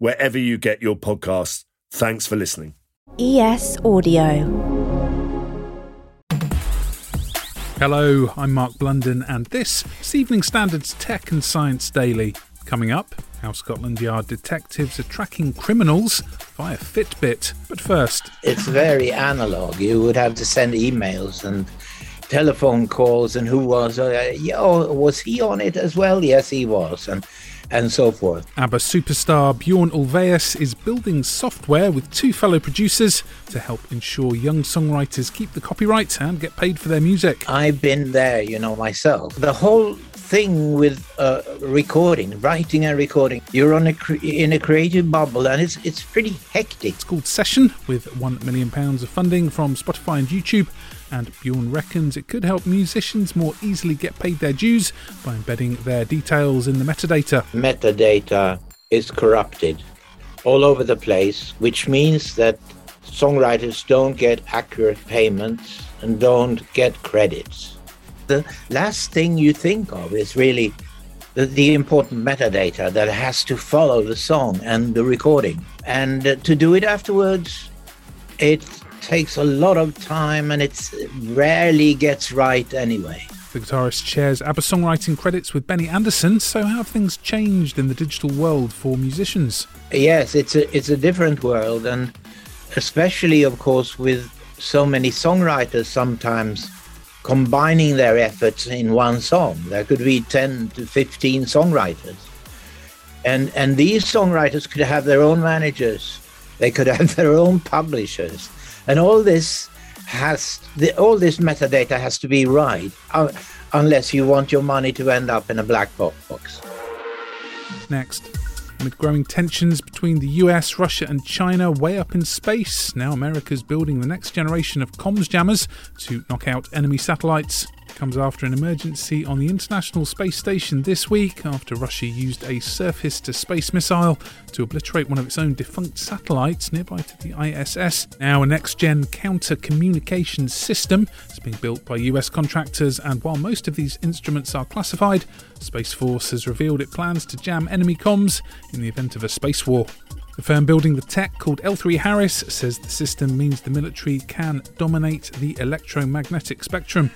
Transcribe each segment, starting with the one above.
wherever you get your podcasts. Thanks for listening. ES Audio. Hello, I'm Mark Blunden, and this is Evening Standard's Tech and Science Daily. Coming up, how Scotland Yard detectives are tracking criminals via Fitbit. But first, it's very analog. You would have to send emails and telephone calls, and who was? Uh, yeah, oh, was he on it as well? Yes, he was, and and so forth. ABBA superstar Bjorn Ulvaeus is building software with two fellow producers to help ensure young songwriters keep the copyright and get paid for their music. I've been there, you know, myself. The whole thing with uh, recording, writing and recording. You're on a cre- in a creative bubble, and it's it's pretty hectic. It's called Session, with one million pounds of funding from Spotify and YouTube. And Bjorn reckons it could help musicians more easily get paid their dues by embedding their details in the metadata. Metadata is corrupted all over the place, which means that songwriters don't get accurate payments and don't get credits the last thing you think of is really the, the, important metadata that has to follow the song and the recording. And uh, to do it afterwards, it takes a lot of time and it rarely gets right anyway. The guitarist shares ABBA songwriting credits with Benny Andersson. So, how have things changed in the digital world for musicians? Yes, it's a it's a different world, and especially, of course, with so many songwriters sometimes combining their efforts in one song. There could be 10 to 15 songwriters. And, and these songwriters could have their own managers, they could have their own publishers. And all this has, the, all this metadata has to be right, uh, unless you want your money to end up in a black box. Next. Amid growing tensions between the US, Russia, and China way up in space, now America's building the next generation of comms jammers to knock out enemy satellites comes after an emergency on the International Space Station this week after Russia used a surface to space missile to obliterate one of its own defunct satellites nearby to the ISS. Now, a next gen counter communications system is being built by US contractors, and while most of these instruments are classified, Space Force has revealed it plans to jam enemy comms in the event of a space war. The firm building the tech, called L3 Harris, says the system means the military can dominate the electromagnetic spectrum.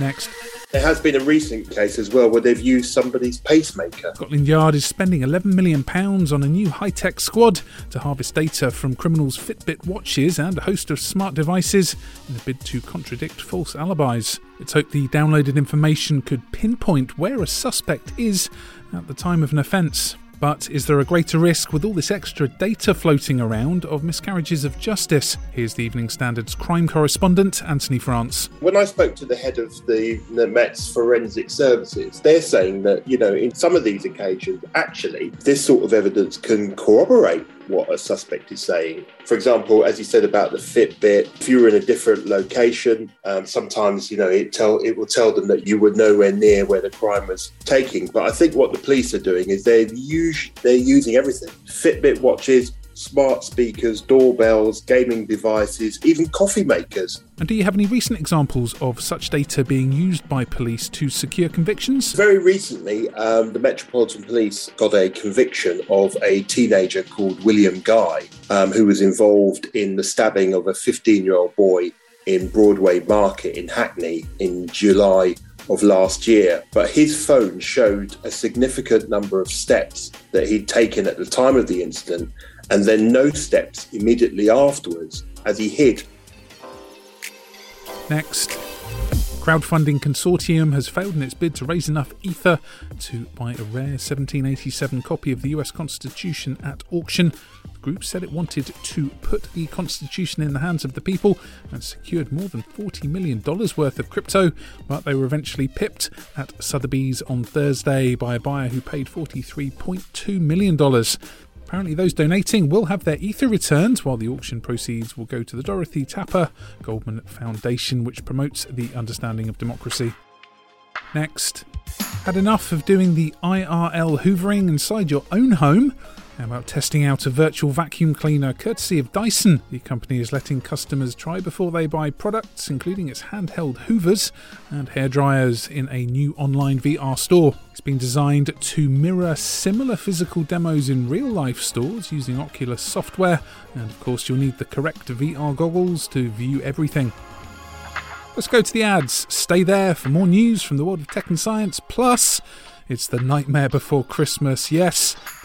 Next. There has been a recent case as well where they've used somebody's pacemaker. Scotland Yard is spending £11 million on a new high tech squad to harvest data from criminals' Fitbit watches and a host of smart devices in a bid to contradict false alibis. It's hoped the downloaded information could pinpoint where a suspect is at the time of an offence. But is there a greater risk with all this extra data floating around of miscarriages of justice? Here's the Evening Standard's crime correspondent, Anthony France. When I spoke to the head of the, the Met's forensic services, they're saying that, you know, in some of these occasions, actually, this sort of evidence can corroborate what a suspect is saying. For example, as you said about the Fitbit, if you were in a different location, um, sometimes you know it tell it will tell them that you were nowhere near where the crime was taking. But I think what the police are doing is they're us- they're using everything: Fitbit watches, smart speakers, doorbells, gaming devices, even coffee makers. And do you have any recent examples of such data being used by police to secure convictions? Very recently, um, the Metropolitan Police got a conviction of a teenager called William Guy, um, who was involved in the stabbing of a 15 year old boy in Broadway Market in Hackney in July of last year, but his phone showed a significant number of steps that he'd taken at the time of the incident and then no steps immediately afterwards as he hid. Next. Crowdfunding consortium has failed in its bid to raise enough ether to buy a rare 1787 copy of the US Constitution at auction. The group said it wanted to put the Constitution in the hands of the people and secured more than $40 million worth of crypto, but they were eventually pipped at Sotheby's on Thursday by a buyer who paid $43.2 million. Apparently, those donating will have their ether returned, while the auction proceeds will go to the Dorothy Tapper Goldman Foundation, which promotes the understanding of democracy. Next, had enough of doing the IRL hoovering inside your own home? How about testing out a virtual vacuum cleaner courtesy of Dyson? The company is letting customers try before they buy products, including its handheld hoovers and hair dryers, in a new online VR store. It's been designed to mirror similar physical demos in real life stores using Oculus software, and of course, you'll need the correct VR goggles to view everything. Let's go to the ads. Stay there for more news from the world of tech and science. Plus, it's the nightmare before Christmas. Yes,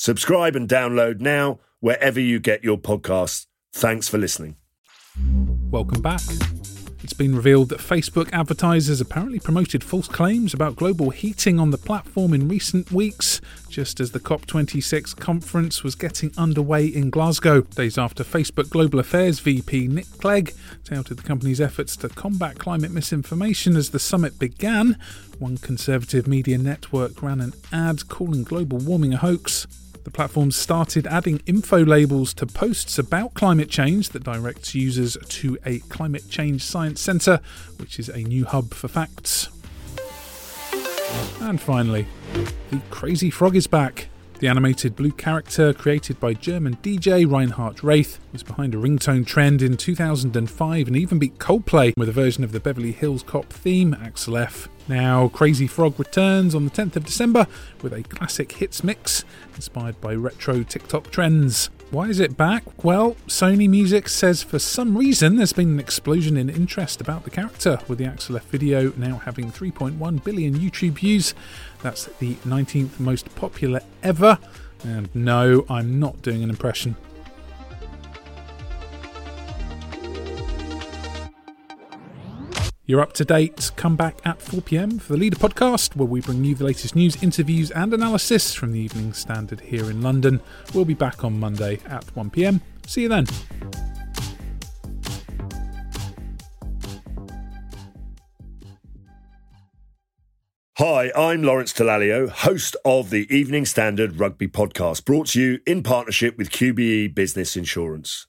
Subscribe and download now wherever you get your podcasts. Thanks for listening. Welcome back. It's been revealed that Facebook advertisers apparently promoted false claims about global heating on the platform in recent weeks, just as the COP26 conference was getting underway in Glasgow. Days after Facebook Global Affairs VP Nick Clegg touted the company's efforts to combat climate misinformation as the summit began, one conservative media network ran an ad calling global warming a hoax. The platform started adding info labels to posts about climate change that directs users to a Climate Change Science Centre, which is a new hub for facts. And finally, the Crazy Frog is back. The animated blue character, created by German DJ Reinhard Raith, was behind a ringtone trend in 2005 and even beat Coldplay with a version of the Beverly Hills Cop theme, Axel F. Now, Crazy Frog returns on the 10th of December with a classic hits mix inspired by retro TikTok trends. Why is it back? Well, Sony Music says for some reason there's been an explosion in interest about the character, with the Axel F video now having 3.1 billion YouTube views. That's the 19th most popular ever. And no, I'm not doing an impression. You're up to date. Come back at 4 pm for the Leader podcast, where we bring you the latest news, interviews, and analysis from the Evening Standard here in London. We'll be back on Monday at 1 pm. See you then. Hi, I'm Lawrence Dallaglio, host of the Evening Standard Rugby Podcast, brought to you in partnership with QBE Business Insurance.